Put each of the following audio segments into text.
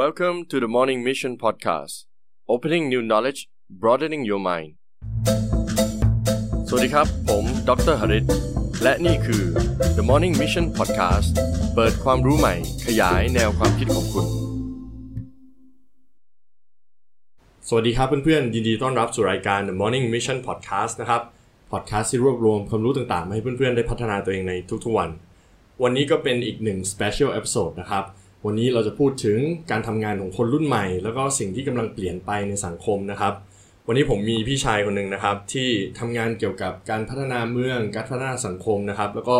Welcome to the Morning Mission Podcast Opening new knowledge broadening your mind สวัสดีครับ ผมดรหริตและนี่คือ The Morning Mission Podcast เปิดความรู้ใหม่ ขยายแนวความคิดของคุณ สวัสดีครับเพื่อนๆ ยินดีต้อนรับสู่รายการ The Morning Mission Podcast นะครับ podcast ที่รวบรวมความรู้ต่างๆมาให้เพื่อนๆ ได้พัฒนาตัวเองในทุกๆวัน วันนี้ก็เป็นอีกหนึ่ง special episode นะครับ วันนี้เราจะพูดถึงการทำงานของคนรุ่นใหม่ แล้วก็สิ่งที่กำลังเปลี่ยนไปในสังคมนะครับ วันนี้ผมมีพี่ชายคนหนึ่งนะครับ ที่ทำงานเกี่ยวกับการพัฒนาเมือง การพัฒนาสังคมนะครับ แล้วก็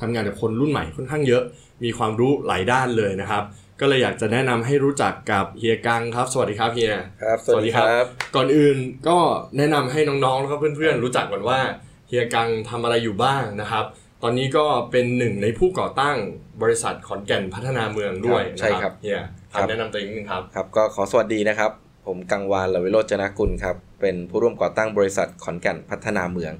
ทำงานกับคนรุ่นใหม่ค่อนข้างเยอะ มีความรู้หลายด้านเลยนะครับ ก็เลยอยากจะแนะนำให้รู้จักกับเฮียกังครับ สวัสดีครับเฮียครับสวัสดีครับ ก่อนอื่นก็แนะนำให้น้องๆแล้วก็เพื่อนๆ รู้จักก่อนว่าเฮียกังทำอะไรอยู่บ้างนะครับ ตอนนี้ก็เป็นหนึ่งในผู้ก่อตั้งบริษัทขอนแก่นพัฒนาเมืองด้วยครับใช่ครับเฮียครับแนะนำตัวเองนิดนึงครับครับ ก็ขอสวัสดีนะครับ ผมกังวานลวิโรจนกุลครับ เป็นผู้ร่วมก่อตั้งบริษัทขอนแก่นพัฒนาเมือง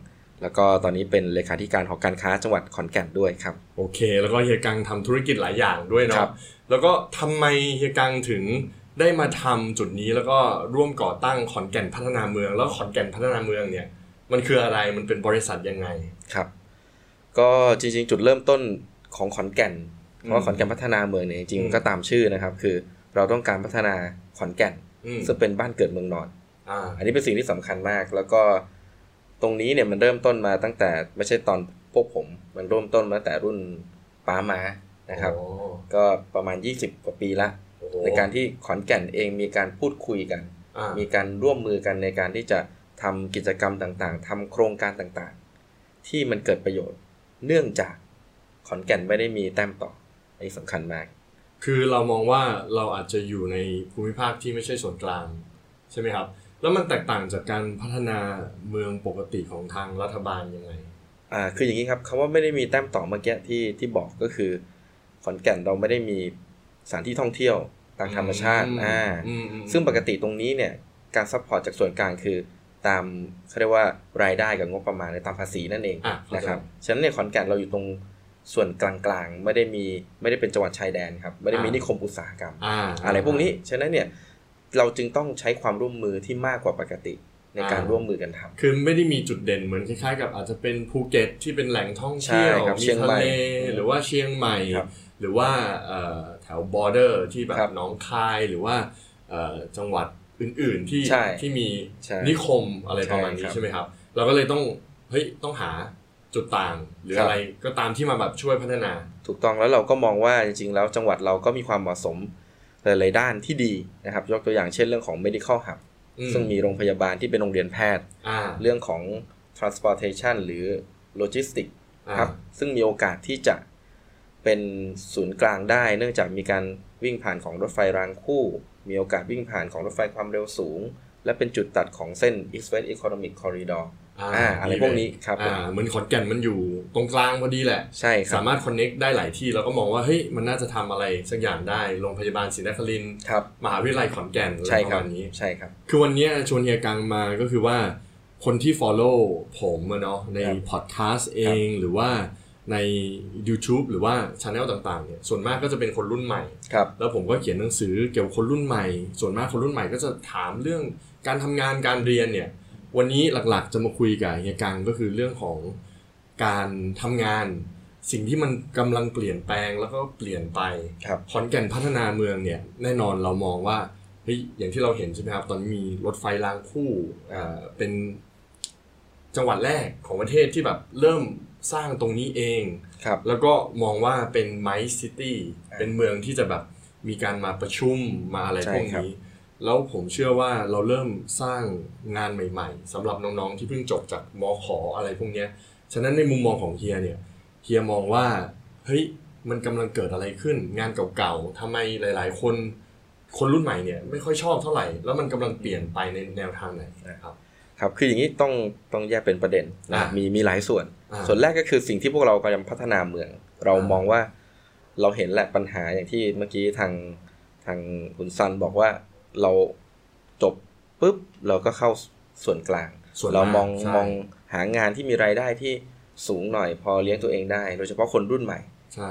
แล้วก็ตอนนี้เป็นเลขาธิการหอการค้าจังหวัดขอนแก่นด้วยครับ โอเค แล้วก็เฮียกังทำธุรกิจหลายอย่างด้วยครัเนาะบแล้วก็ทำไมเฮียกังถึงได้มาทำจุดนี้แล้วก็ร่วมก่อตั้งขอนแก่นพัฒนาเมือง แล้วขอนแก่นพัฒนาเมืองเนี่ย มันคืออะไรมันเป็นบริษัทยังไงครับ ก็จริง ๆ จุดเริ่มต้นของขอนแก่นเพราะว่าขอนแก่นพัฒนาเมืองเนี่ยจริงๆมันก็ตามชื่อนะครับ คือเราต้องการพัฒนาขอนแก่นอืมซึ่งเป็นบ้านเกิดเมืองนอนอ่าอันนี้เป็นสิ่งที่สำคัญมาก แล้วก็ตรงนี้เนี่ยมันเริ่มต้นมาตั้งแต่ไม่ใช่ตอนพวกผม มันเริ่มต้นมาตั้งแต่รุ่นป้ามานะครับโอ้ก็ประมาณ 20กว่าปีละโอ้โหในการที่ขอนแก่นเองมีการพูดคุยกันอ่ามีการร่วมมือกันในการที่จะทำกิจกรรมต่างๆทำโครงการต่างๆ ที่มันเกิดประโยชน์ เนื่องจากขอนแก่นไม่ได้มีแต้มต่ออันนี้สำคัญมาก คือเรามองว่าเราอาจจะอยู่ในภูมิภาคที่ไม่ใช่ส่วนกลางใช่ไหมครับ แล้วมันแตกต่างจากการพัฒนาเมืองปกติของทางรัฐบาลยังไงอ่าคืออย่างนี้ครับคำว่าไม่ได้มีแต้มต่อเมื่อกี้ที่ที่บอกก็คือ ขอนแก่นเราไม่ได้มีสถานที่ท่องเที่ยวทางธรรมชาติอืมอ่าอืมอืมซึ่งปกติตรงนี้เนี่ยการ support จากส่วนกลางคือ ตามเขาเรียกว่ารายได้กับงบประมาณในตามภาษีนั่นเองอะเข้าใจนะครับฉะนั้นเนี่ยขอนแก่นเราอยู่ตรงส่วนกลางๆ ไม่ได้มีไม่ได้เป็นจังหวัดชายแดนครับไม่ได้มีนิคมอุตสาหกรรมอ่าอะไรพวกนี้ฉะนั้นเนี่ยเราจึงต้องใช้ความร่วมมือที่มากกว่าปกติในการอ่าร่วมมือกันทำคือไม่ได้มีจุดเด่นเหมือนคล้ายๆ กับอาจจะเป็นภูเก็ตที่เป็นแหล่งท่องเที่ยวใช่ครับมีเชียงทะใหม่เลหรือว่าเชียงใหม่ครับหรือว่าเอ่อแถว border ที่แบบครับหนองคายหรือว่าเอ่อจังหวัด อื่น ๆ ที่ใช่ที่มีใช่นิคมอะไรประมาณนี้ใช่ครับใช่ไหมครับ เราก็เลยต้องเฮ้ยต้องหาจุดต่าง หรือครับอะไรก็ตามที่มาแบบช่วยพัฒนา ถูกต้องแล้วเราก็มองว่าจริง ๆ แล้วจังหวัดเราก็มีความเหมาะสมหลายๆด้านที่ดีนะครับ ยกตัวอย่างเช่นเรื่องของ medical hub อืมซึ่งมีโรงพยาบาลที่เป็นโรงเรียนแพทย์อ่าเรื่องของ transportation หรือ logistics อ่าครับ ซึ่งมีโอกาสที่จะเป็นศูนย์กลางได้ เนื่องจากมีการวิ่งผ่านของรถไฟรางคู่ มีโอกาสวิ่งผ่านของรถไฟความเร็วสูง และเป็นจุดตัดของเส้น East West Economic Corridor อ่าอะไรพวกนี้ครับผมอ่าเหมือนขอนแก่นมันอยู่ตรงกลางพอดีแหละ ใช่ครับ สามารถคอนเน็กได้หลายที่เราก็มองว่า เฮ้ย มันน่าจะทำอะไรสักอย่างได้ โรงพยาบาลศรีนครินทร์ครับมหาวิทยาลัยขอนแก่นอะไรใช่ปครัระบมาณนี้ ใช่ครับ คือวันเนี้ยชวนเฮียกังมาก็คือว่า คนที่ follow ผมอะเนาะในครับพอดแคสต์เองหรือว่า ใน YouTube หรือว่าช anel ต่างๆเนี่ยส่วนมากก็จะเป็นคนรุ่นใหม่ ครับแล้วผมก็เขียนหนังสือเกี่ยวกับคนรุ่นใหม่ ส่วนมากคนรุ่นใหม่ก็จะถามเรื่องการทำงานการเรียนเนี่ยวันนี้หลักๆจะมาคุยกับเฮียกังก็คือเรื่องของการทำงาน สิ่งที่มันกำลังเปลี่ยนแปลงแล้วก็เปลี่ยนไปครับขอนแก่นพัฒนาเมืองเนี่ยแน่นอนเรามองว่าเฮ้ยอย่างที่เราเห็นใช่ไหมครับตอนนี้มีรถไฟรางคู่อ่าเป็นจังหวัดแรกของประเทศที่แบบเริ่ม สร้างตรงนี้เองครับแล้วก็มองว่าเป็นไมซ์ซิตี้อ่าเป็นเมืองที่จะแบบมีการมาประชุมมาอะไรใช่พวกครับนี้ แล้วผมเชื่อว่าเราเริ่มสร้างงานใหม่ๆสำหรับน้องๆที่เพิ่งจบจากมขออะไรพวกเนี้ยฉะนั้นในมุมมองของเฮียเนี่ยเฮียมองว่าเฮ้ยมันกำลังเกิดอะไรขึ้น งานเก่าๆทำไมหลาย ๆ คนคนรุ่นใหม่เนี่ยไม่ค่อยชอบเท่าไหร่ แล้วมันกำลังเปลี่ยนไปในแนวทางไหนนะครับ ครับคืออย่างนี้ต้องต้องแยกเป็นประเด็นนะครับอ่ามีมีมีหลายส่วนอ่าส่วนแรกก็คือสิ่งที่พวกเรากำลังพัฒนาเมือง เราอ่ามมองว่าเราเห็นแหละปัญหาอย่างที่เมื่อกี้ทางทางคุณซันบอกว่าเราจบปุ๊บเราก็เข้าส่วนกลางส่วนเรามองใช่มองหางานที่มีรายได้ที่สูงหน่อยพอเลี้ยงตัวเองได้ โดยเฉพาะคนรุ่นใหม่ ใช่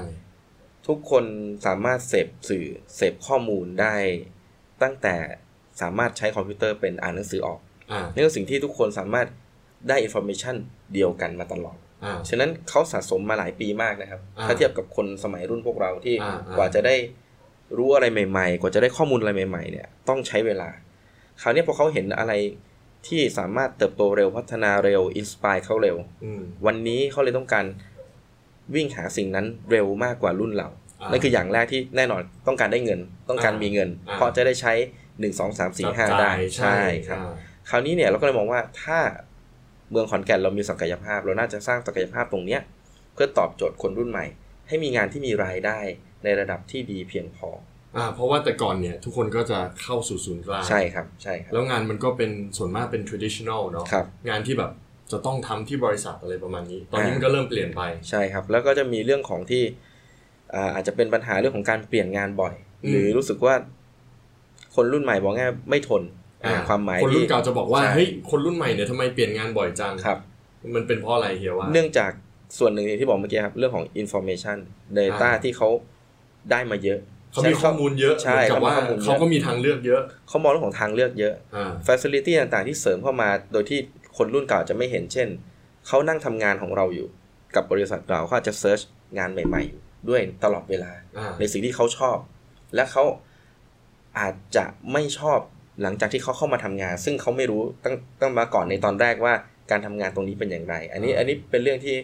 ทุกคนสามารถเสพสื่อเสพข้อมูลได้ ตั้งแต่สามารถใช้คอมพิวเตอร์เป็นอ่านหนังสือออกอ่า นี่คือสิ่งที่ทุกคนสามารถได้ information เดียวกันมาตลอดอ่าฉะนั้นเขาสะสมมาหลายปีมากนะครับอ่าถ้าเทียบกับคนสมัยรุ่นพวกเราที่อ่าอ่ากว่าจะได้รู้อะไรใหม่ ๆ กว่าจะได้ข้อมูลอะไรใหม่ ๆ เนี่ยต้องใช้เวลา คราวนี้พอเขาเห็นอะไรที่สามารถเติบโตเร็วพัฒนาเร็ว inspire เขาเร็วอืมวันนี้เขาเลยต้องการวิ่งหาสิ่งนั้นเร็วมากกว่ารุ่นเราอ่านั่นคืออย่างแรกที่แน่นอนต้องการได้เงิน ต้องการอ่ามีมีเงินอ่าเพราะจะได้ใช้หนึ่งสองสามสี่ห้าได้จ่ายใช่ครับอ่า คราวนี้เนี่ยเราก็เลยมองว่าถ้าเมืองขอนแก่นเรามีศักยภาพ เราน่าจะสร้างศักยภาพตรงเนี้ยเพื่อตอบโจทย์คนรุ่นใหม่ ให้มีงานที่มีรายได้ในระดับที่ดีเพียงพออ่าเพราะว่าแต่ก่อนเนี่ยทุกคนก็จะเข้าสู่ศูนย์กลางใช่ครับใช่ครับแล้วงานมันก็เป็นส่วนมากเป็น traditional เนาะครับงานที่แบบจะต้องทำที่บริษัทอะไรประมาณนี้ ตอนนี้อ่ามัมันก็เริ่มเปลี่ยนไปใช่ครับ แล้วก็จะมีเรื่องของที่อ่าอาจจะเป็นปัญหาเรื่องของการเปลี่ยนงานบ่อยอืมหรือรู้สึกว่าคนรุ่นใหม่บอกง่ายไม่ทนอ่า ความหมายคนรุ่นที่เก่าจะบอกว่าใช่เฮ้ยคนรุ่นใหม่เนี่ยทำไมเปลี่ยนงานบ่อยจังครับ มันเป็นเพราะอะไรเฮียว่าเนื่องจากส่วนหนึ่งที่บอกเมื่อกี้ครับ เรื่องของ information data อ่าที่เขาได้มาเยอะเขามีข้อมูลเยอะใช่เหมือนกับว่าเขามีข้อมูลเยอะเขาก็มีทางเลือกเยอะ เขามองเรื่องของทางเลือกเยอะอ่า facility ต่างๆ ที่เสริมเข้ามาโดยที่คนรุ่นเก่าจะไม่เห็น เช่น เขานั่งทำงานของเราอยู่ กับบริษัทเราเขาอาจจะเซิร์ชงานใหม่ๆอยู่ด้วยตลอดเวลาอ่าในสิ่งที่เขาชอบ และเขาอาจจะไม่ชอบ หลังจากที่เขาเข้ามาทำงาน ซึ่งเขาไม่รู้ตั้งตั้งมาก่อนในตอนแรกว่าการทำงานตรงนี้เป็นอย่างไร อันนี้อ่าอันนี้เป็นเรื่องที่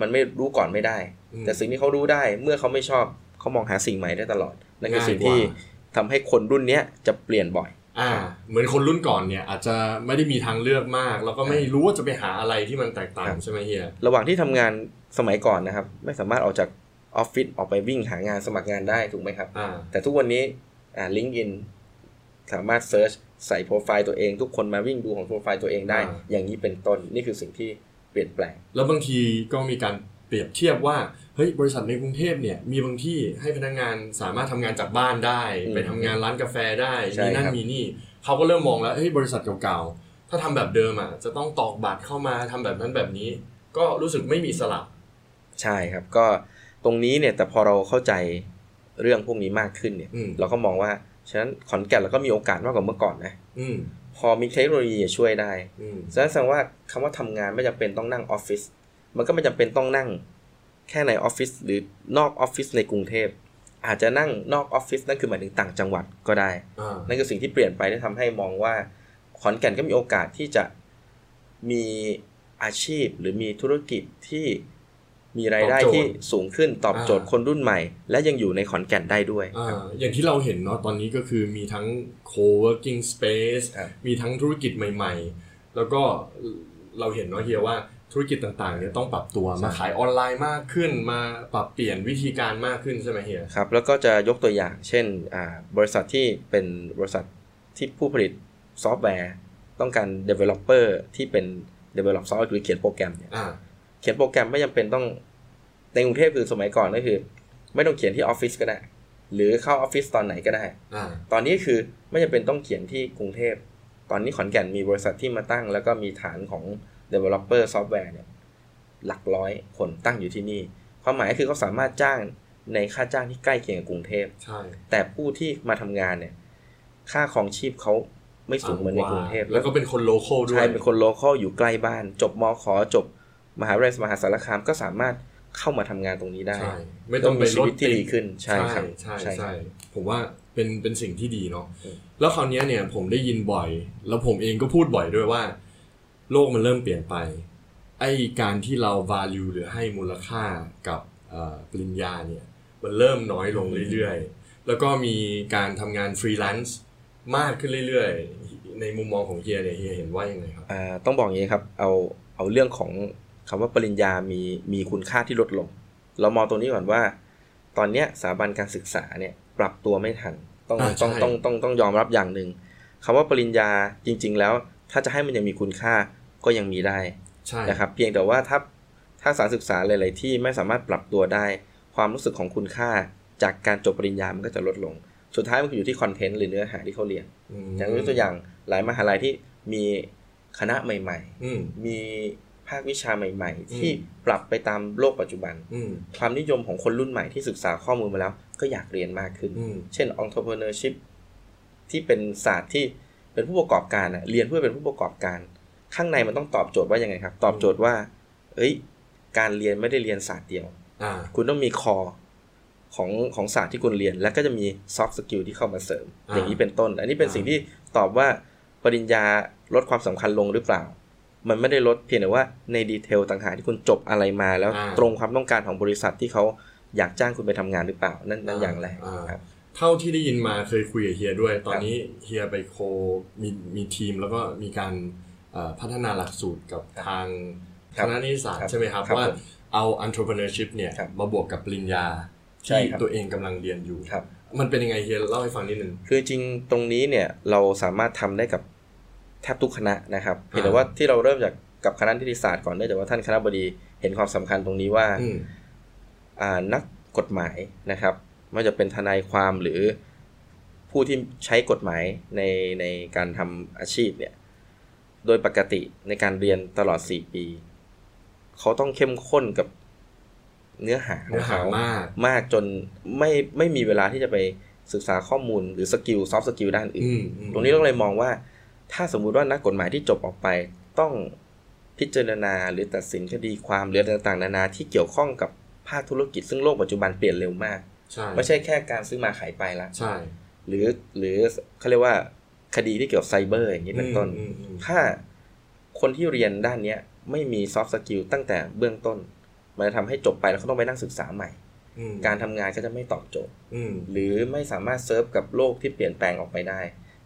มันไม่รู้ก่อนไม่ได้อืมแต่สิ่งที่เขารู้ได้เมื่อเขาไม่ชอบเขามองหาสิ่งใหม่ได้ตลอดนั่นคือง่ายสิ่งที่กว่าทำให้คนรุ่นเนี้ยจะเปลี่ยนบ่อย อ่า เหมือนคนรุ่นก่อนเนี่ยอาจจะไม่ได้มีทางเลือกมาก แล้วก็ไม่รู้ว่าจะไปหาอะไรที่มันแตกต่างครับใช่ไหมเฮียระหว่างที่ทำงานสมัยก่อนนะครับ ไม่สามารถออกจากออฟฟิศออกไปวิ่งหางานสมัครงานได้ถูกไหมครับอ่าแต่ทุกวันนี้อ่าลิงก์อิน สามารถเซิร์ชใส่โปรไฟล์ตัวเอง ทุกคนมาวิ่งดูของโปรไฟล์ตัวเองได้อ่าอย่างนี้เป็นต้นนี่คือสิ่งที่เปลี่ยนแปลง แล้วบางทีก็มีการเปรียบเทียบว่าเฮ้ยบริษัทในกรุงเทพเนี่ยมีบางที่ให้พนักงานสามารถทำงานจากบ้านได้อืมไปทำงานร้านกาแฟได้ใช่มีนั่นครับมีนี่เขาก็เริ่มมองแล้วเฮ้ยบริษัทเก่าๆถ้าทำแบบเดิมอะจะต้องตอกบัตรเข้ามาทำแบบนั้นแบบนี้ ก็รู้สึกไม่มีสลับใช่ครับก็ตรงนี้เนี่ยแต่พอเราเข้าใจเรื่องพวกนี้มากขึ้นเนี่ยอืมเราก็มองว่า ฉะนั้นขอนแก่นเราก็มีโอกาสมากกว่าเมื่อก่อนนะอืมพอมีเทคโนโลยีช่วยได้อืมฉะนั้นแสดงว่าคำว่าทำงานไม่จำเป็นต้องนั่งออฟฟิศมันก็ไม่จำเป็นต้องนั่ง แค่ในออฟฟิศหรือนอกออฟฟิศในกรุงเทพอาจจะนั่งนอกออฟฟิศนั่นคือหมายถึงต่างจังหวัดก็ได้อ่านั่นคือสิ่งที่เปลี่ยนไปที่ทำให้มองว่า ขอนแก่นก็มีโอกาสที่จะมีอาชีพหรือมีธุรกิจที่ มีรายได้ที่สูงขึ้นตอบโจทย์คนรุ่นใหม่ และยังอยู่ในขอนแก่นได้ด้วยอ่าอย่างที่เราเห็นเนาะตอนนี้ก็คือมีทั้ง co-working space ครับมีทั้งธุรกิจใหม่ ๆ แล้วก็เราเห็นเนาะเฮียว่าธุรกิจต่างๆเนี่ยต้องปรับตัวมาขายออนไลน์มากขึ้นมาปรับเปลี่ยนวิธีการมากขึ้นใช่ไหมเฮียครับแล้วก็จะยกตัวอย่าง เช่นอ่าบริษัทที่เป็นบริษัทที่ผู้ผลิตซอฟต์แวร์ ต้องการ developer ที่เป็น develop ซอฟต์แวร์หรือเขียนโปรแกรมเนี่ยอ่า เขียนโปรแกรมไม่จำเป็นต้องในกรุงเทพคือสมัยก่อนก็คือ ไม่ต้องเขียนที่ออฟฟิศก็ได้ หรือเข้าออฟฟิศตอนไหนก็ได้อ่าตอนนี้คือไม่จำเป็นต้องเขียนที่กรุงเทพ ตอนนี้ขอนแก่นมีบริษัทที่มาตั้ง แล้วก็มีฐานของ developer software เนี่ยหลักร้อยคนตั้งอยู่ที่นี่ความหมายคือเขาสามารถจ้างในค่าจ้างที่ใกล้เคียงกับกรุงเทพใช่แต่ผู้ที่มาทำงานเนี่ย ค่าครองชีพเขาไม่สูงเหมือนในกรุงเทพแล้วก็เป็นคน local ด้วใช่เป็นคน local อยู่ใกล้บ้าน จบมข. จบ มหาวิทยาลัยมหาสารคามก็สามารถเข้ามาทำงานตรงนี้ได้ใช่ไม่ต้องไปมีชีรถวิตที่ดีขึ้นใช่ครับใช่ใช่ใช่ครับผมว่าเป็นเป็นสิ่งที่ดีเนาะอืมแล้วคราวเนี้ยเนี่ยผมได้ยินบ่อย แล้วผมเองก็พูดบ่อยด้วยว่า โลกมันเริ่มเปลี่ยนไปไอ้การที่เรา value หรือให้มูลค่ากับเอ่อปริญญาเนี่ยมันเริ่มน้อยลงเรื่อยๆ แล้วก็มีการทำงานฟรีแลนซ์มากขึ้นเรื่อยๆ ในมุมมองของเฮียเนี่ยเฮียเห็นว่ายังไงครับอ่าต้องบอกอย่างนี้ครับ เอาเอาเรื่องของ คำว่าปริญญามีมีคุณค่าที่ลดลง เรามองตรงนี้ก่อนว่า ตอนเนี้ยสถาบันการศึกษาเนี่ยปรับตัวไม่ทัน ต้องอ่าต้องใช่ต้องต้องต้องยอมรับอย่างหนึ่งคำว่าปริญญาจริง ๆ แล้ว ถ้าจะให้มันยังมีคุณค่าก็ยังมีได้ใช่นะครับ เพียงแต่ว่าถ้าถ้าสถารศึกษาหลาย ๆ ที่ไม่สามารถปรับตัวได้ ความรู้สึกของคุณค่าจากการจบปริญญามันก็จะลดลง สุดท้ายมันก็อยู่ที่คอนเทนต์หรือเนื้อหาที่เขาเรียนมอย่างยกตัวอย่างหลายมหาลัยที่มีคณะใหม่ๆอืมมี ภภาควิชาใหม่ ๆ ที่ปรับไปตามโลกปัจจุบันอืมความนิยมของคนรุ่นใหม่ที่ศึกษาข้อมูลมาแล้ว ก็อยากเรียนมากขึ้นอืมเช่น entrepreneurship ที่เป็นศาสตร์ที่เป็นผู้ประกอบการอะเรียนเพื่อเป็นผู้ประกอบการ ข้างในมันต้องตอบโจทย์ว่ายังไงครับ ตอบโจทย์ว่า เอ้ย การเรียนไม่ได้เรียนศาสตร์เดียวอ่าคุณต้องมีคอของของศาสตร์ที่คุณเรียน แล้วก็จะมี soft skill ที่เข้ามาเสริมอ่าอย่างนี้เป็นต้น อันนี้เป็นอ่าสิ่งที่ตอบว่าปริญญาลดความสำคัญลงหรือเปล่า มันไม่ได้ลดเพียงแต่ว่าในดีเทลต่างหากที่คุณจบอะไรมาแล้วอ่าตรงความต้องการของบริษัทที่เขาอยากจ้างคุณไปทำงานหรือเปล่า นั่นนั่นอ่าอย่างแรกอ่าครับเท่าที่ได้ยินมาเคยคุยกับเฮียด้วย ตอนครับนี้เฮียไปโคมีมีทีมแล้วก็มีการเอ่อพัฒนาหลักสูตรกับทางคครับณะนิติศาสตครับร์ใช่ไหมครับครับว่าผมเอา entrepreneurship เนี่ยครับมาบวกกับปริญญาใช่ที่ครับตัวเองกำลังเรียนอยู่ครับมันเป็นยังไงเฮียเล่าให้ฟังนิดนึงคือจริงตรงนี้เนี่ยเราสามารถทำได้กับ แทบทุกคณะนะครับเพียงแต่อ่าว่าที่เราเริ่มจากกับคณะนิติศาสตร์ก่อนเนื่องจากว่าท่านคณะบดีเห็นความสำคัญตรงนี้ว่าอืมอ่านักกฎหมายนะครับไม่ว่าจะเป็นทนายความหรือผู้ที่ใช้กฎหมายในในการทำอาชีพเนี่ยโดยปกติในการเรียนตลอด 4 ปี เขาต้องเข้มข้นกับเนื้อหาขเนื้อองหาเขามากมากจนไม่ไม่มีเวลาที่จะไปศึกษาข้อมูลหรือ skill soft skill ด้านอื่นอืมอืมตรงนี้เราเลยมองว่า ถ้าสมมุติว่านักกฎหมายที่จบออกไปต้องพิจารณาหรือตัดสินคดีความหรืออะไรต่างๆ นานาที่เกี่ยวข้องกับภาคธุรกิจซึ่งโลกปัจจุบันเปลี่ยนเร็วมากใช่ไม่ใช่แค่การซื้อมาขายไปละใช่หรือหรือเขาเรียกว่าคดีที่เกี่ยวกับไซเบอร์อย่างนี้เป็นต้นอืมอืมถ้าคนที่เรียนด้านเนี้ยไม่มี soft skill ตั้งแต่เบื้องต้น มันจะทำให้จบไปแล้วเขาต้องไปนั่งศึกษาใหม่อืมการทำงานก็จะไม่ตอบโจทย์อืมหรือไม่สามารถเซิร์ฟกับโลกที่เปลี่ยนแปลงออกไปได้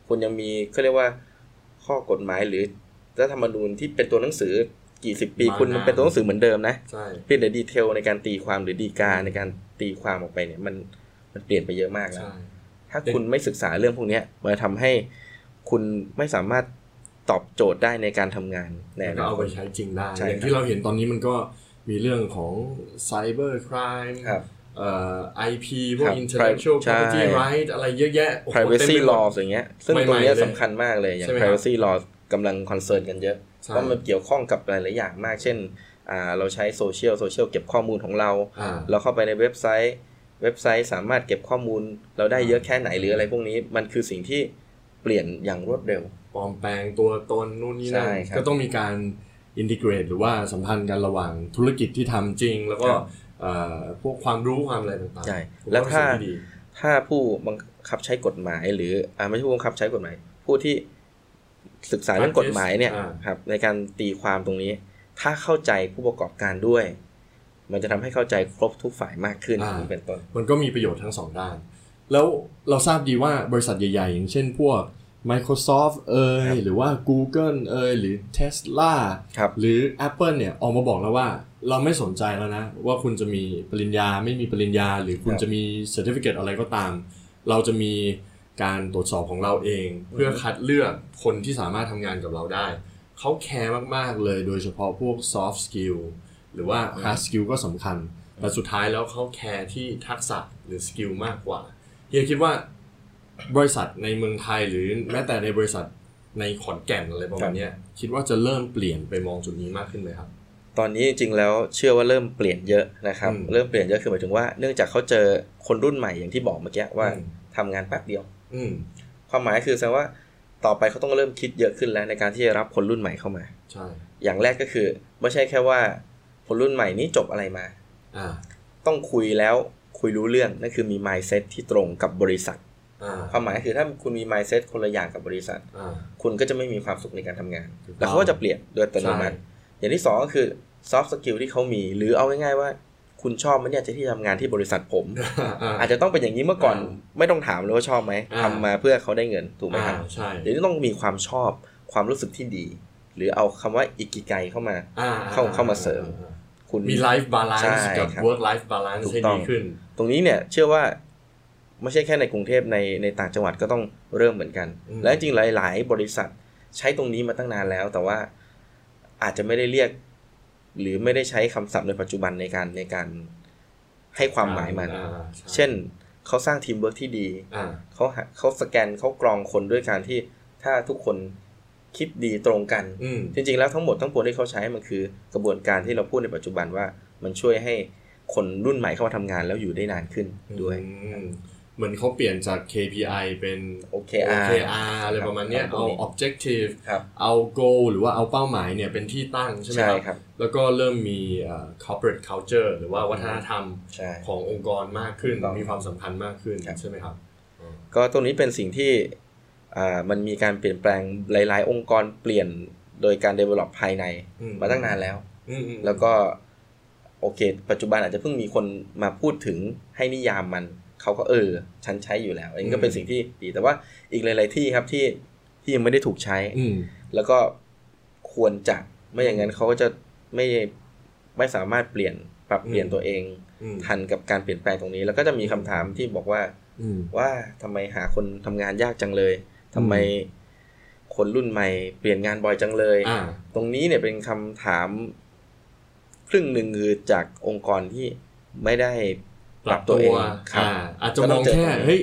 คุณยังมีเขาเรียกว่า ข้อกฎหมายหรือรัฐธรรมนูญที่เป็นตัวหนังสือกี่สิบปีคุณมันเป็นตัวหนังสือเหมือนเดิมนะใช่เพียงแต่ดีเทลในการตีความหรือดีกาในการตีความออกไปเนี่ยมันมันเปลี่ยนไปเยอะมากแล้วใช่ถ้าคุณไม่ศึกษาเรื่องพวกเนี้ยมันจะทำให้คุณไม่สามารถตอบโจทย์ได้ในการทำงานในแล้วอก็นาเอาคไปตใช้จริงได้ใช่อย่างครับที่เราเห็นตอนนี้มันก็มีเรื่องของไซเบอร์คราม ครับเอ่อ IP พวกครับ intellectual ใช่ property right อะไรเยอะแยะโอ้โห privacy เต็มไปหมด law อย่างเงี้ย ซึ่งใหม่ๆตรงเนี้ยเลยสำคัญมากเลย อย่างใช่ไหมครับ privacy law กำลัง concern กันเยอะใช่เพราะมันเกี่ยวข้องกับหลาย ๆ อย่างมาก เช่นอ่าเราใช้โซเชียล โซเชียลเก็บข้อมูลของเราอ่าเราเข้าไปในเว็บไซต์ เว็บไซต์สามารถเก็บข้อมูล เราได้เยอะแค่ไหนหรืออะไรพวกนี้ มันคือสิ่งที่เปลี่ยนอย่างรวดเร็ว ปลอมแปลงตัวตนนู่นนี่นั่นใช่ครับก็ต้องมีการ integrate หรือว่าสัมพันธ์กันระหว่างธุรกิจที่ทำจริง แล้วก็ครับเอ่อ พวกความรู้ความอะไรต่างๆใช่ผมแล้วเป็นถ้าสิ่งที่ดีถ้าผู้บังคับใช้กฎหมาย หรืออ่าไม่ใช่ผู้บังคับใช้กฎหมาย ผู้ที่ศึกษาเรื่องกฎหมายเนี่ยอ่าครับ ในการตีความตรงนี้ ถ้าเข้าใจผู้ประกอบการด้วย มันจะทำให้เข้าใจครบทุกฝ่ายมากขึ้นอย่างนี้เป็นต้นมันก็มีประโยชน์ทั้งสองด้าน แล้วเราทราบดีว่าบริษัทใหญ่ๆ อย่างเช่นพวก Microsoft เอยครับหรือว่า Google เอยหรือ Tesla ครับหรือ Apple เนี่ยออกมาบอกแล้วว่า เราไม่สนใจแล้วนะ ว่าคุณจะมีปริญญาไม่มีปริญญา หรือคุณครับจะมี Certificate อะไรก็ตาม เราจะมีการตรวจสอบของเราเอง เพื่อคัดเลือกคนที่สามารถทำงานกับเราได้ เขาแคร์มาก ๆ เลยโดยเฉพาะพวก soft skill หรือว่า hard skill ก็สำคัญ แต่สุดท้ายแล้วเขาแคร์ที่ทักษะหรือ skill มากกว่าเฮียคิดว่า บริษัทในเมืองไทยหรือแม้แต่ในบริษัทในขอนแก่นอะไรประมาณเนี้ยคิดว่าจะเริ่มเปลี่ยนไปมองจุดนี้มากขึ้นไหมครับ ตอนนี้จริงๆแล้วเชื่อว่าเริ่มเปลี่ยนเยอะนะครับอืมเริ่มเปลี่ยนเยอะคือหมายถึงว่าเนื่องจากเขาเจอคนรุ่นใหม่อย่างที่บอกเมื่อกี้ว่าอืมทำงานแป๊บเดียว อืมความหมายคือแสดงว่าต่อไปเขาต้องเริ่มคิดเยอะขึ้นแล้วในการที่จะรับคนรุ่นใหม่เข้ามาใช่อย่างแรกก็คือไม่ใช่แค่ว่าคนรุ่นใหม่นี้จบอะไรมาอ่าต้องคุยแล้วคุยรู้เรื่องนั่นคือมี mindset ที่ตรงกับบริษัทอ่า ความหมายคือถ้าคุณมี mindset คนละอย่างกับบริษัทอ่าคุณก็จะไม่มีความสุขในการทำงานถูกต้องแล้วเขาก็จะเปลี่ยนโดยอัตโนมัติใช่อย่างที่สองก็คือ soft skill ที่เขามี หรือเอาง่ายๆว่าคุณชอบไหมเนี่ยจะที่ทำงานที่บริษัทผมอ่าอาจจะต้องเป็นอย่างนี้เมื่อก่อนอ่าไม่ต้องถามเลยว่าชอบไหมอ่าทำมาเพื่อเขาได้เงินถูกไหมครับอ่าใช่เดี๋ยวนี้ต้องมีความชอบความรู้สึกที่ดี หรือเอาคำว่าอิกิไกเข้ามาอ่าเข้าเข้ามาเสริมอ่าคุณมี life balance ใช่กับครับ work life balance ถูกให้ต้อดีงขึ้น ตรงนี้เนี่ยเชื่อว่า ไม่ใช่แค่ในกรุงเทพในในต่างจังหวัดก็ต้องเริ่มเหมือนกันอืมและจริงๆหลาย ๆ บริษัทใช้ตรงนี้มาตั้งนานแล้ว แต่ว่าอาจจะไม่ได้เรียก หรือไม่ได้ใช้คำศัพท์ในปัจจุบันในการในการให้ความหมายมันอ่าใช่เช่นเขาสร้างทีมเวิร์กที่ดีอ่าเขาหาเขาสแกนเขากรองคนด้วยการที่ถ้าทุกคนคิดดีตรงกันอืมจริง ๆ แล้วทั้งหมดทั้งปวงที่เขาใช้มันคือกระบวนการที่เราพูดในปัจจุบันว่ามันช่วยให้คนรุ่นใหม่เข้ามาทำงานแล้วอยู่ได้นานขึ้นด้วยอืม เหมือนเขาเปลี่ยนจาก KPI เป็น OKR OKR อะไรประมาณเนี้ยครับเอา objective ครับเอา goal หรือว่าเอาเป้าหมายเนี่ยเป็นที่ตั้งใช่ไหมใช่ครับครับ แล้วก็เริ่มมีเอ่อ corporate culture หรือว่าวัฒนธรรมใช่ขององค์กรมากขึ้นถูกต้องมีความสำคัญมากขึ้นครับใช่ไหมครับ ก็ตรงนี้เป็นสิ่งที่อ่ามันมีการเปลี่ยนแปลงหลาย ๆ องค์กรเปลี่ยนโดยการ develop ภายในอืมมาตั้งนานแล้วอืมอืมแล้วก็โอเค ปัจจุบันอาจจะเพิ่งมีคนมาพูดถึงให้นิยามมัน เขาก็เออฉันใช้อยู่แล้วอันนี้ก็เป็นสิ่งที่ดีแต่ว่าอีกหลาย ๆ ที่ครับที่ที่ยังไม่ได้ถูกใช้ อืมแล้วก็ควรจะไม่อย่างนั้นเขาก็จะไม่ไม่สามารถเปลี่ยนปรับเปลี่ยนอืมตัวเองอืมทันกับการเปลี่ยนแปลงตรงนี้ แล้วก็จะมีคำถามที่บอกว่าอืมว่าทำไมหาคนทำงานยากจังเลยทำไมคนรุ่นใหม่เปลี่ยนงานบ่อยจังเลยอ่าตรงนี้เนี่ยเป็นคำถาม ครึ่งหนึ่งคือจากองค์กรที่ไม่ได้ ปรับตัวครับอ่าอาจจะก็มต้องเจแค่ตรงนี้เฮ้ย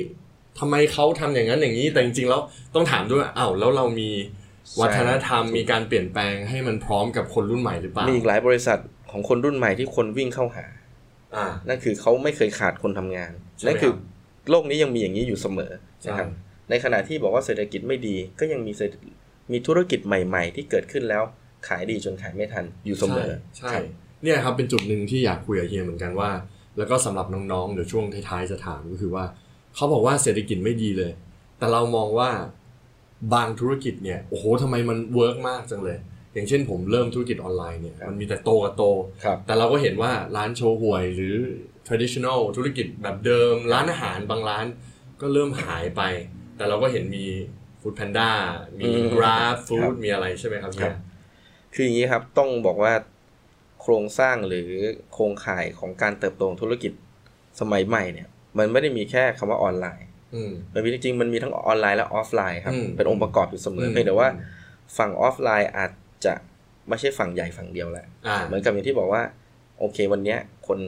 ทำไมเขาทำอย่างนั้นอย่างนี้แต่จริงๆแล้วต้องถามด้วยว่าอ้าวแล้วเรามีวัฒนธรรมมีการเปลี่ยนแปลงให้มันพร้อมกับคนรุ่นใหม่หรือเปล่ามีอีกหลายบริษัทของคนรุ่นใหม่ที่คนวิ่งเข้าหาอ่านั่นคือเขาไม่เคยขาดคนทำงานใช่ไหมนั่นคือครับโลกนี้ยังมีอย่างนี้อยู่เสมอนะครับใช่ในขณะที่บอกว่าเศรษฐกิจไม่ดีก็ยังมีเศรษฐมีธุรกิจใหม่ ๆ ที่เกิดขึ้นแล้วขายดีจนขายไม่ทันอยู่เสมอใช่ครับเนี่ยครับเป็นจุดหนึ่งที่อยากคุยกับเฮียเหมือนกันว่า แล้วก็สำหรับน้องๆเดี๋ยวช่วงท้ายๆจะถามก็คือว่า เขาบอกว่าเศรษฐกิจไม่ดีเลย แต่เรามองว่าบางธุรกิจเนี่ยโอ้โหทำไมมัน work มากจังเลย อย่างเช่นผมเริ่มธุรกิจออนไลน์เนี่ยครับมันมีแต่โตกับโตครับแต่เราก็เห็นว่าร้านโชห่วยหรือ traditional ธุรกิจแบบเดิม ร้านอาหารบางร้านก็เริ่มหายไป แต่เราก็เห็นมี Food Panda มีอืม Grab Food ครั Food บมีอะไรใช่ไหมครับเฮีย ครับคืออย่างนี้ครับต้องบอกว่า โครงสร้างหรือโครงข่ายของการเติบโตของธุรกิจสมัยใหม่เนี่ย มันไม่ได้มีแค่คำว่าออนไลน์อืมมันมีจริงๆมันมีทั้งออนไลน์และออฟไลน์ครับอืมเป็นองค์ประกอบอยู่เสมอมเพียงแต่ว่าฝั่งออฟไลน์อาจจะไม่ใช่ฝั่งใหญ่ฝั่งเดียวแหละอ่าเหมือนกับอย่างที่บอกว่า โอเควันเนี้ยคน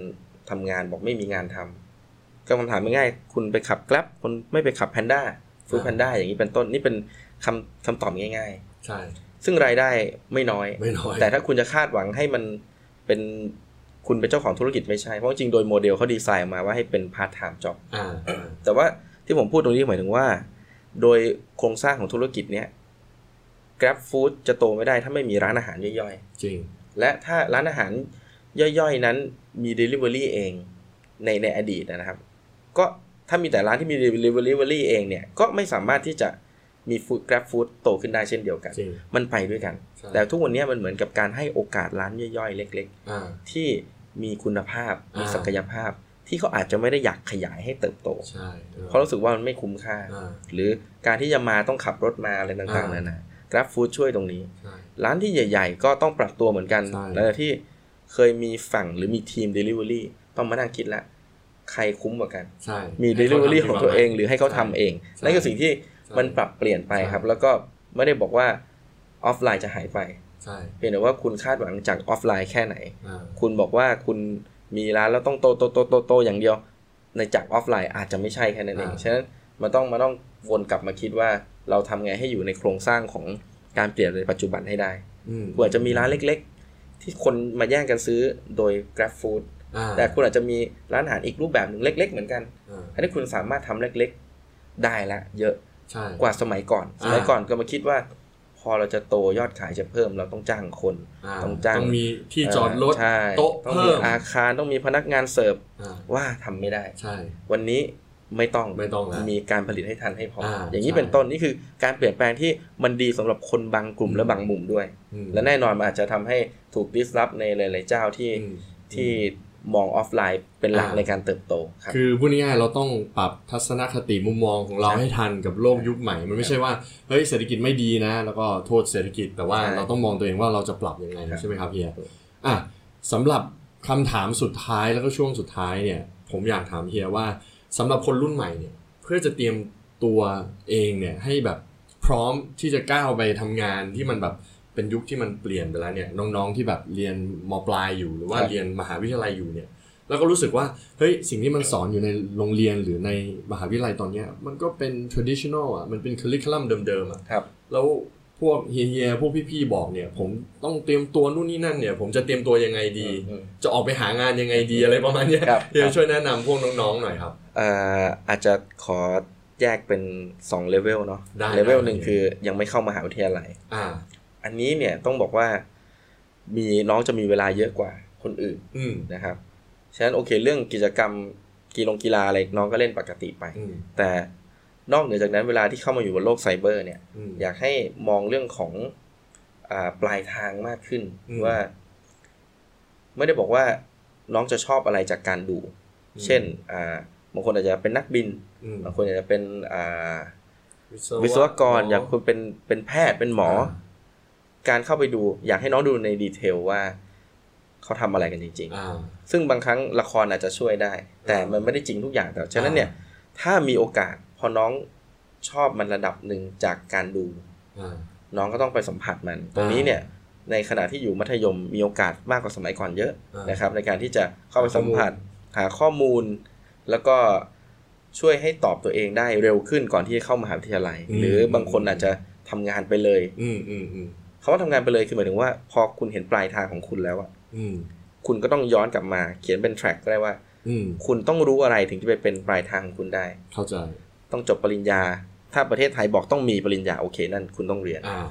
ทำงานบอกไม่มีงานทำก็คำถามง่ายๆคุณไปขับ Grab คนไม่ไปขับ Panda ฟู้ดอ่าแพนด้าอย่างนี้เป็นต้นนี่เป็นคำคำตอบง่ายใช่ๆซึ่งรายได้ไม่น้อยไม่น้อย แต่ถ้าคุณจะคาดหวังให้มัน เป็นคุณเป็นเจ้าของธุรกิจไม่ใช่ เพราะจริงๆโดยโมเดลเขาดีไซน์ออกมาว่าให้เป็น part-time job อ่าอ่าแต่ว่าที่ผมพูดตรงนี้หมายถึงว่า โดยโครงสร้างของธุรกิจเนี้ย Grab Food จะโตไม่ได้ถ้าไม่มีร้านอาหารย่อยจริงๆและถ้าร้านอาหารย่อยๆ นั้นมี Delivery เองในในอดีตนะครับ ก็ถ้ามีแต่ร้านที่มี Delivery เองเนี่ย ก็ไม่สามารถที่จะ มี Food Grab Food โตขึ้นได้เช่นเดียวกันจริงมันไปด้วยกันใช่แต่ทุกวันนี้มันเหมือนกับการให้โอกาสร้านย่อยๆ เล็กอ่าๆที่มีคุณภาพมีอ่าศักยภาพที่เขาอาจจะไม่ได้อยากขยายให้เติบโตใช่ออเพราะรู้สึกว่ามันไม่คุ้มค่าอ่า หรือการที่จะมาต้องขับรถมาอะไรต่างๆอ่านานา Grab Food ช่วยตรงนี้ใช่ร้านที่ใหญ่ ๆ ก็ต้องปรับตัวเหมือนกันใช่แล้วที่เคยมีฝั่งหรือมีทีม Delivery ต้องมานั่งคิดละ ใครคุ้มกว่ากันใช่มีให้ขา Delivery ทำของตัวเองดีกว่าหรือให้เขาทำเองใช่นั่นคือสิ่งที่ใช่ มันปรับเปลี่ยนไปครับ แล้วก็ไม่ได้บอกว่าออฟไลน์จะหายไปใช่เพียงแต่ว่าคุณคาดหวังจากออฟไลน์แค่ไหนอ่าคุณบอกว่าคุณมีร้านแล้วต้องโตโตโตโตโตอย่างเดียว ในจากออฟไลน์อาจจะไม่ใช่แค่นั้นเองอ่าฉะนั้นมันต้องมาต้องวนกลับมาคิดว่าเราทำไงให้อยู่ในโครงสร้างของการเปลี่ยนในปัจจุบันให้ได้อืมคุณอาจจะมีร้านเล็ก ๆ ที่คนมาแย่งกันซื้อโดย Grab Food อ่าแต่คุณอาจจะมีร้านอาหารอีกรูปแบบหนึ่งเล็ก ๆ เหมือนกันอ่าอันนี้คุณสามารถทำเล็ก ๆ ได้ละเยอะใช่ กว่าสมัยก่อนอ่าสมัยก่อนก็มาคิดว่า พอเราจะโตยอดขายจะเพิ่มเราต้องจ้างคนาต้องจ้างต้องมีที่จอดรถใช่โต๊ะต้องเพิ่มีมอาคารต้องมีพนักงานเสิร์ฟอ่าว่าทำไม่ได้ใช่ วันนี้ไม่ต้องไม่ต้องแล้วมีการผลิตให้ทันให้พออาอย่างนี้ใช่เป็นต้นนี่คือการเปลี่ยนแปลงที่มันดีสำหรับคนบางกลุ่มอืมและบางมุมด้วยอืมและแน่นอนมันอาจจะทำให้ถูก disrupt ในหลาย ๆ เจ้าที่อืมที่ มองออฟไลน์เป็นหลักอ่าในการเติบโตครับคือพูดง่ายๆเราต้องปรับทัศนคติมุมมองของเราใช่ให้ทันกับโลกยุคใหม่ มันไม่ใช่ว่าเฮ้ยเศรษฐกิจไม่ดีนะ แล้วก็โทษเศรษฐกิจแต่ว่าใช่เราต้องมองตัวเองว่าเราจะปรับยังไงครับใช่ไหมครับเฮียอะสำหรับคำถามสุดท้ายแล้วก็ช่วงสุดท้ายเนี่ย ผมอยากถามเฮียว่าสำหรับคนรุ่นใหม่เนี่ยเพื่อจะเตรียมตัวเองเนี่ยให้แบบพร้อมที่จะก้าวไปทำงานที่มันแบบ เป็นยุคที่มันเปลี่ยนไปแล้วเนี่ยน้องๆที่แบบเรียนมปลายอยู่หรือว่าครับเรียนมหาวิทยาลัยอยู่เนี่ยแล้วก็รู้สึกว่าเฮ้ยสิ่งที่มันสอนอยู่ในโรงเรียนหรือในมหาวิทยาลัยตอนเนี้ยมันก็เป็น traditional อะมันเป็น curriculum เดิมๆอะครับแล้วพวกเฮียๆพวกพี่ๆบอกเนี่ย ผมต้องเตรียมตัวนู่นนี่นั่นเนี่ย ผมจะเตรียมตัวยังไงดีอืมจะออกไปหางานยังไงดีอะไรประมาณเนี้ยครับเฮียครับช่วยแนะนำพวกน้องๆหน่อยครับเอ่ออาจจะขอแยกเป็น2เลเวลเนาะได้เลเวลได้หนึ่งคือยังไม่เข้ามหาวิทยาลัย อ่าอันนี้เนี่ยต้องบอกว่ามีน้องจะมีเวลาเยอะกว่าคนอื่นอืมนะครับ ฉะนั้นโอเคเรื่องกิจกรรมกีฬากีฬาอะไรน้องก็เล่นปกติไปอืมแต่นอกเหนือจากนั้นเวลาที่เข้ามาอยู่บนโลกไซเบอร์เนี่ยอืมอยากให้มองเรื่องของอาปลายทางมากขึ้นอืมว่า ไม่ได้บอกว่าน้องจะชอบอะไรจากการดูอืมเช่นอ่าบางคนอาจจะเป็นนักบินอืมบางคนอาจจะเป็นอ่าวิศวกร อยากคุณเป็นเป็นแพทย์เป็นหมอ การเข้าไปดูอยากให้น้องดูในดีเทลว่าเขาทำอะไรกันจริงอ่าๆซึ่งบางครั้งละครอาจจะช่วยได้ แต่มันไม่ได้จริงทุกอย่างแต่ฉะนั้นเนี่ย ถ้ามีโอกาสพอน้องชอบมันระดับหนึ่งจากการดูอ่าน้องก็ต้องไปสัมผัสมัน ตรงนี้เนี่ยในขณะที่อยู่มัธยมมีโอกาสมากกว่าสมัยก่อนเยอะอ่านนะครับ ในการที่จะเข้าไปหาข้อสัมมูลผัสหาข้อมูล แล้วก็ช่วยให้ตอบตัวเองได้เร็วขึ้นก่อนที่จะเข้ามหาวิทยาลัย หรือบางคนอาจจะทำงานไปเลย อื มอืมอืมคำว่าทำงานไปเลยคือหมายถึงว่า พอคุณเห็นปลายทางของคุณแล้วอะอืมคุณก็ต้องย้อนกลับมาเขียนเป็นแทร็กก็ได้ว่าอืมคุณต้องรู้อะไรถึงจะไปเป็นปลายทางของคุณได้ เข้าใจ ต้องจบปริญญา ถ้าประเทศไทยบอกต้องมีปริญญาโอเค นั่นคุณต้องเรียนอ่า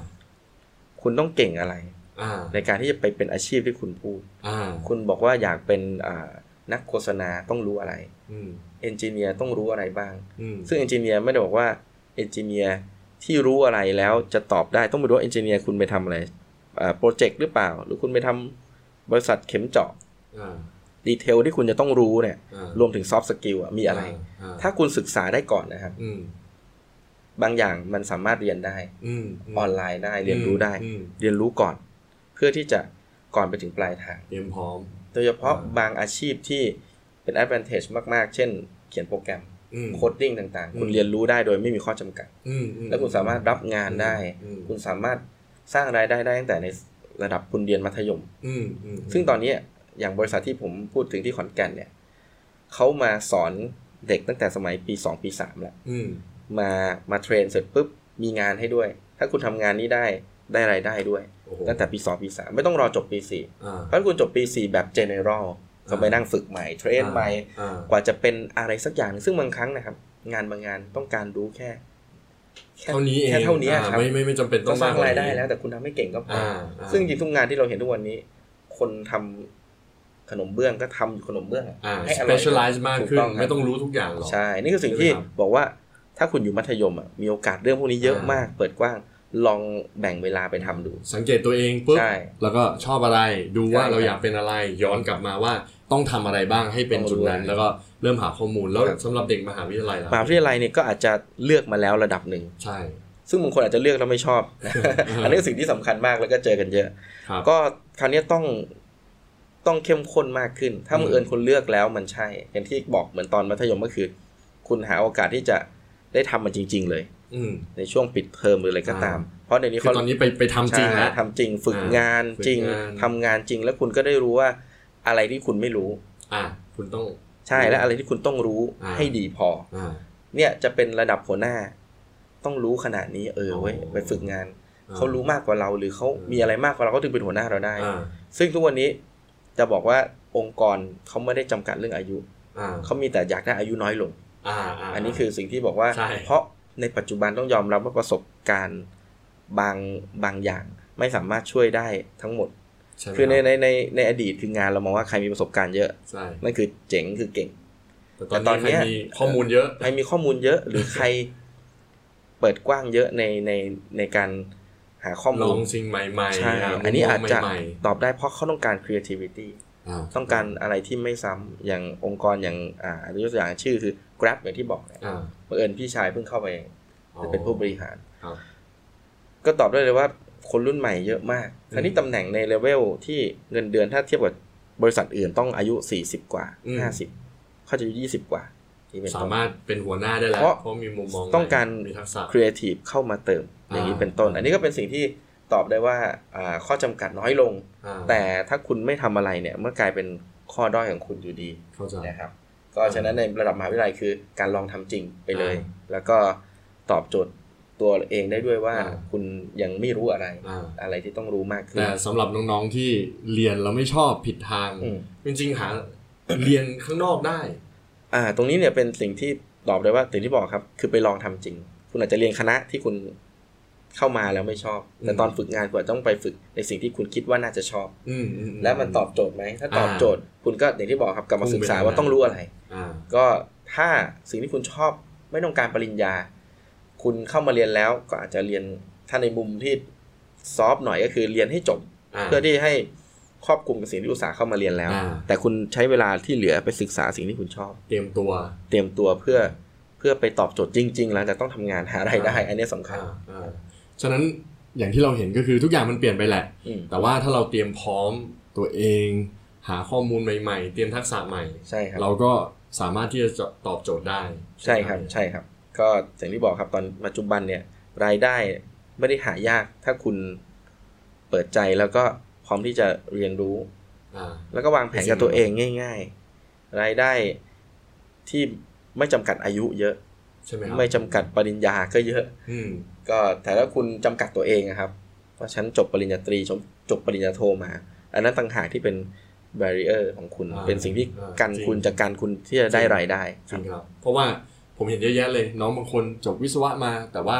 คุณต้องเก่งอะไรอ่าในการที่จะไปเป็นอาชีพที่คุณพูดอ่าคุณบอกว่าอยากเป็นอ่านักโฆษณาต้องรู้อะไรอืม engineer ต้องรู้อะไรบ้างอืมซึ่ง engineer ไม่ได้บอกว่า engineer ที่รู้อะไรแล้วจะตอบได้ต้องไปดูว่า engineer คุณไปทำอะไรโปรเจกต์หรือเปล่า หรือคุณไปทำบริษัทเข็มเจาะอ่า detail ที่คุณจะต้องรู้เนี่ยอ่ารวมถึง soft skill มีอะไรอ่าถ้าคุณศึกษาได้ก่อนนะครับอืมบางอย่างมันสามารถเรียนได้อืมออนไลน์ได้เรียนรู้ได้อืมเรียนรู้ก่อน เพื่อที่จะก่อนไปถึงปลายทางเตรียมพร้อม โดยเฉพาะอ่าบางอาชีพที่เป็น advantage มาก ๆ เช่น เขียนโปรแกรมอืม coding ต่างๆอืมคุณเรียนรู้ได้โดยไม่มีข้อจำกัดอืมอืมและคุณสามารถรับงานได้อืมคุณสามารถสร้างรายได้ได้ตั้งแต่ในระดับคุณเรียนมัธยมอืมอืมซึ่งตอนนี้อย่างบริษัทที่ผมพูดถึงที่ขอนแก่นเนี่ยเขามาสอนเด็กตั้งแต่สมัยปี2ปี3แล้วอืมมามาเทรนเสร็จปุ๊บมีงานให้ด้วย ถ้าคุณทำงานนี้ได้ได้รายได้ด้วยโอ้โหตั้งแต่ปี2ปี3ไม่ต้องรอจบปี4อ่าเพราะคุณจบปี4แบบ general ก็ไปนั่งฝึกใหม่เทรนใหม่อ่ากว่าจะเป็นอะไรสักอย่างซึ่งบางครั้งนะครับ งานบางงานต้องการรู้แค่แค่เท่านี้เองแค่เท่านี้อ่ครับไม่ไม่ไม่จำเป็นต้ก็องสร้างมกกรายได้นี้แล้ว แต่คุณทำให้เก่งก็พออาอ่าซึ่งจริงทุกงานที่เราเห็นทุกวันนี้ คนทำขนมเบื้องก็ทำขนมเบื้องอ่าให้อร่อย specialize มากขึ้นถูครับไม่ต้องรู้ทุกอย่างหรอกใช่ นี่คือสิ่งที่ใช่ไหมครับบอกว่าถ้าคุณอยู่มัธยมอะมีโอกาสเรื่องพวกนี้เยอะอ่ามมาก เปิดกว้าง ลองแบ่งเวลาไปทำดู สังเกตตัวเองปุ๊บใช่แล้วก็ชอบอะไรดูว่าใช่เราอยากเป็นอะไรย้อนกลับมาว่าต้องทำอะไรบ้างให้เป็นต้องรู้จุดนั้นอะไรแล้วก็เริ่มหาข้อมูลแล้วครับสำหรับเด็กมหาวิทยาลัยล่ะมหาวิทยาลัยเนี่ยก็อาจจะเลือกมาแล้วระดับหนึ่งใช่ ซึ่งบางคนอาจจะเลือกแล้วไม่ชอบ อันนี้คือสิ่งที่สำคัญมากแล้วก็เจอกันเยอะครับก็คราวนี้ต้องต้องเข้มข้นมากขึ้น ถ้าอืมบังเอิญคุณเลือกแล้วมันใช่อย่างที่บอกเหมือนตอนมัธยมก็คือ คุณหาโอกาสที่จะได้ทำมันจริง ๆ เลยอืม ในช่วงปิดเทอมหรืออะไรก็ตามอ่าเพราะในนี้คือเขาตอนนี้ไปไปทำจริงแล้วใช่ทำจริงฝึกอ่างานฝึกจริงงานทำงานจริงแล้วคุณก็ได้รู้ว่าอะไรที่คุณไม่รู้ อ่า คุณต้อง ใช่และอะไรที่คุณต้องรู้อ่าให้ดีพออ่าเนี่ยจะเป็นระดับหัวหน้า ต้องรู้ขนาดนี้เออเว้ยอ๋อไปฝึกงานอ่เขารู้มากกว่าเราหรือเขาอืมมีอะไรมากกว่าเราเขาถึงเป็นหัวหน้าเราได้อ่าซึ่งทุกวันนี้จะบอกว่าองค์กรเขาไม่ได้จำกัดเรื่องอายุอ่าเขามีแต่อยากได้อายุน้อยลงอ่าาอันนี้คือสิ่งที่บอกว่าใช่เพราะ ในปัจจุบันต้องยอมรับว่าประสบการณ์บางบางอย่างไม่สามารถช่วยได้ทั้งหมดใช่ไหมคือในรับในในในอดีตคืองานเรามองว่าใครมีประสบการณ์เยอะใช่นั่นคือเจ๋งคือเก่ง แต่ตอนแต่ตอนเนี้นี้ยใครมีข้อมูลเยอะใครมีข้อมูลเยอะ หรือใครเปิดกว้างเยอะในในในการหาข้อลมูอลงสิ่งใหม่ๆใช่หามุมอันนี้อาจจะใหม่ตอบได้เพราะเขาต้องการ creativity ๆอ่าต้องการอะไรที่ไม่ซ้ำอย่างองค์กรอย่างอ่ายกตัวอย่างชื่อคือ Grab อย่างที่บอกเนี่ยอ่าบังเอิญพี่ชายเพิ่งเข้าไปอ๋อเป็นผู้บริหารครับก็ตอบได้เลยว่าคนรุ่นใหม่เยอะมากคราวนี้ตำแหน่งในเลเวลที่เงินเดือนถ้าเทียบกับบริษัทอื่นต้องอายุ40กว่าอืม50เขาจะอายุ20กว่าที่เป็นต้นสามารถเป็นหัวหน้าได้แล้วเพราะเพราะมีมุมมองต้องการมีทักษะครีเอทีฟเข้ามาเติม อย่างนี้เป็นต้นอ่าอันนี้ก็เป็นสิ่งที่ตอบได้ว่าอ่าข้อจำกัดน้อยลงอ่าแต่ถ้าคุณไม่ทำอะไรเนี่ยเมื่อกลายเป็นข้อด้อยของคุณอยู่ดีเข้าใจนะครับ ก็ฉะนั้นในระดับมหาวิทยาลัยคือการลองทำจริงไปเลยอ่าแล้วก็ตอบโจทย์ตัวเองได้ด้วยว่าอ่าคุณยังไม่รู้อะไรอ่าอะไรที่ต้องรู้มากขึ้นแต่สำหรับน้องๆที่เรียนแล้วไม่ชอบผิดทางอืมจริงๆหาเรียนข้างนอกได้ อ่า ตรงนี้เนี่ยเป็นสิ่งที่ตอบได้ว่าสิ่งที่บอกครับ คือไปลองทำจริง คุณอาจจะเรียนคณะที่คุณเข้ามาแล้วไม่ชอบ แต่อืมตอนฝึกงานคุณอาจจะต้องไปฝึกในสิ่งที่คุณคิดว่าน่าจะชอบ อืมอืมและมันตอบโจทย์ไหม ถ้าตอบอ่าโจทย์ คุณก็อย่างที่บอกครับกลับมาพุ่งศึกษาไปทางว่าต้องรู้อะไรอ่า ก็ถ้าสิ่งที่คุณชอบไม่ต้องการปริญญา คุณเข้ามาเรียนแล้วก็อาจจะเรียนถ้าในมุมที่ซอฟต์หน่อยก็คือเรียนให้จบาเพื่อที่ให้ครอบคลุมกับสิ่งที่อุตสาห์เข้ามาเรียนแล้วอ่าแต่คุณใช้เวลาที่เหลือไปศึกษาสิ่งที่คุณชอบ เตรียมตัว เตรียมตัวเพื่อเพื่อไปตอบโจทย์จริงๆหลังจากต้องทำงานหารายได้ อันนี้สำคัญอ่าอ่าฉะนั้นอย่างที่เราเห็นก็คือทุกอย่างมันเปลี่ยนไปแหละอืมแต่ว่าถ้าเราเตรียมพร้อมตัวเอง หาข้อมูลใหม่ ๆ เตรียมทักษะใหม่ใช่ครับเราก็ สามารถที่จะตอบโจทย์ได้ ใช่ครับใช่ครับ ก็อย่างที่บอกครับตอนปัจจุบันเนี่ยรายได้ไม่ได้หายากถ้าคุณเปิดใจแล้วก็พร้อมที่จะเรียนรู้อ่าแล้วก็วางแผนกับตัวเองง่าย ๆ รายได้ที่ไม่จำกัดอายุเยอะใช่ไหมครับไม่จำกัดปริญญาก็เยอะ อืมก็แต่ถ้าคุณจำกัดตัวเองนะครับว่าฉันจบปริญญาตรีจบจบปริญญาโทมา อันนั้นต่างหากที่เป็น barrier ของคุณอ่าเป็นสิ่งที่อ่ากันจริงคุณจากการคุณที่จะได้รายได้จริงครับเพราะว่าผมเห็นเยอะแยะเลย น้องบางคนจบวิศวะมา แต่ว่า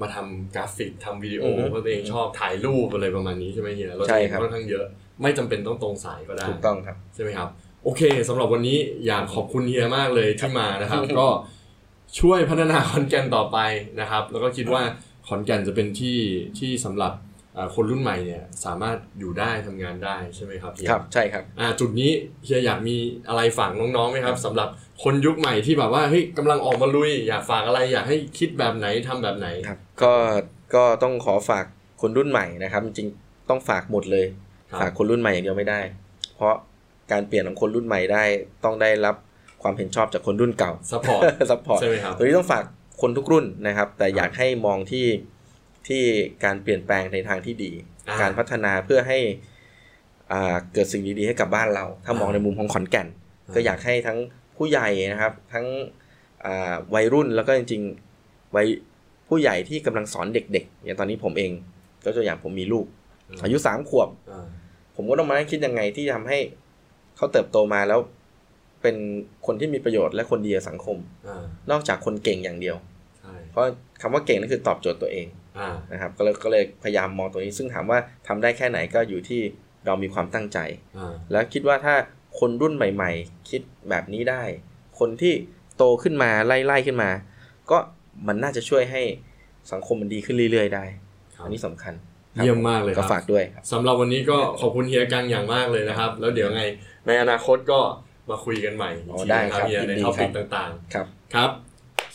มาทำกราฟิกทำวิดีโออือฮึเพราะตัวเองชอบถ่ายรูปอะไรประมาณนี้ใช่ไหมเฮียเราใช่จะเห็นครับค่อนข้างเยอะ ไม่จำเป็นต้องตรงสายก็ได้ถูกต้องครับใช่ไหมครับโอเคสำหรับวันนี้อยากขอบคุณเฮียมากเลยที่มานะครับ ก็ช่วยพัฒนาขอนแก่นต่อไปนะครับ แล้วก็คิดว่าขอนแก่นจะเป็นที่ที่สำหรับอ่า คนรุ่นใหม่เนี่ยสามารถอยู่ได้ทำงานได้ใช่ไหมครับเฮียครับใช่ครับอ่าจุดนี้เฮียอยากมีอะไรฝากน้องๆไหมครับสำหรับคนยุคใหม่ที่แบบว่าเฮ้ยกำลังออกมาลุย อยากฝากอะไรอยากให้คิดแบบไหนทำแบบไหนครับก็ก็ต้องขอฝากคนรุ่นใหม่นะครับ จริงๆต้องฝากหมดเลยครับฝากคนรุ่นใหม่อย่างเดียวไม่ได้ เพราะการเปลี่ยนของคนรุ่นใหม่ได้ ต้องได้รับความเห็นชอบจากคนรุ่นเก่า support support ใช่ไหมครับตัวนี้ต้องฝากคนทุกรุ่นนะครับ แต่อยากให้มองที่ ที่การเปลี่ยนแปลงในทางที่ดีอ่าการพัฒนาเพื่อให้อ่าเกิดสิ่งดีๆให้กับบ้านเรา ถ้ามองอ่าในมุมของขอนแก่นอ่าก็อยากให้ทั้งผู้ใหญ่นะครับ ทั้งอ่าวัยรุ่นแล้วก็จริงๆวัยผู้ใหญ่ที่กำลังสอนเด็กๆอย่างตอนนี้ผมเองก็ตัวอย่างผมมีลูก อายุสามขวบอ่าผมก็ต้องมานั่งคิดยังไงที่ทำให้เขาเติบโตมาแล้วเป็นคนที่มีประโยชน์และคนดีกับสังคมอ่านอกจากคนเก่งอย่างเดียวใช่ เพราะคำว่าเก่งนั่นคือตอบโจทย์ตัวเองอ่านะครับก็เลยก็เลยพยายามมองตัวนี้ ซึ่งถามว่าทำได้แค่ไหนก็อยู่ที่เรามีความตั้งใจอ่าแล้วคิดว่าถ้าคนรุ่นใหม่ ๆ คิดแบบนี้ได้ คนที่โตขึ้นมาไล่ๆขึ้นมา ก็มันน่าจะช่วยให้สังคมมันดีขึ้นเรื่อยๆได้ครับอันนี้สำคัญครับเยี่ยมมากเลยก็รับฝากด้วยครับสำหรับวันนี้ก็ขอบคุณเฮียกังอย่างมากเลยนะครับ แล้วเดี๋ยวไงในอนาคตก็มาคุยกันใหม่อีกทีได้นะคครัรับบเฮียอ๋อยินดีครับใน topic ต่างๆครับครับ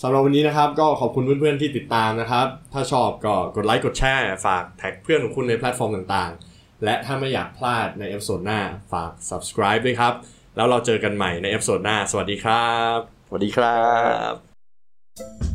สำหรับวันนี้นะครับก็ขอบคุณเพื่อนๆที่ติดตามนะครับ ถ้าชอบก็กดไลค์กดแชร์ฝากแท็กเพื่อนของคุณในแพลตฟอร์มต่างๆ และถ้าไม่อยากพลาดใน episode หน้าฝาก subscribe ด้วยครับ แล้วเราเจอกันใหม่ใน episode หน้า สวัสดีครับ สวัสดีครับ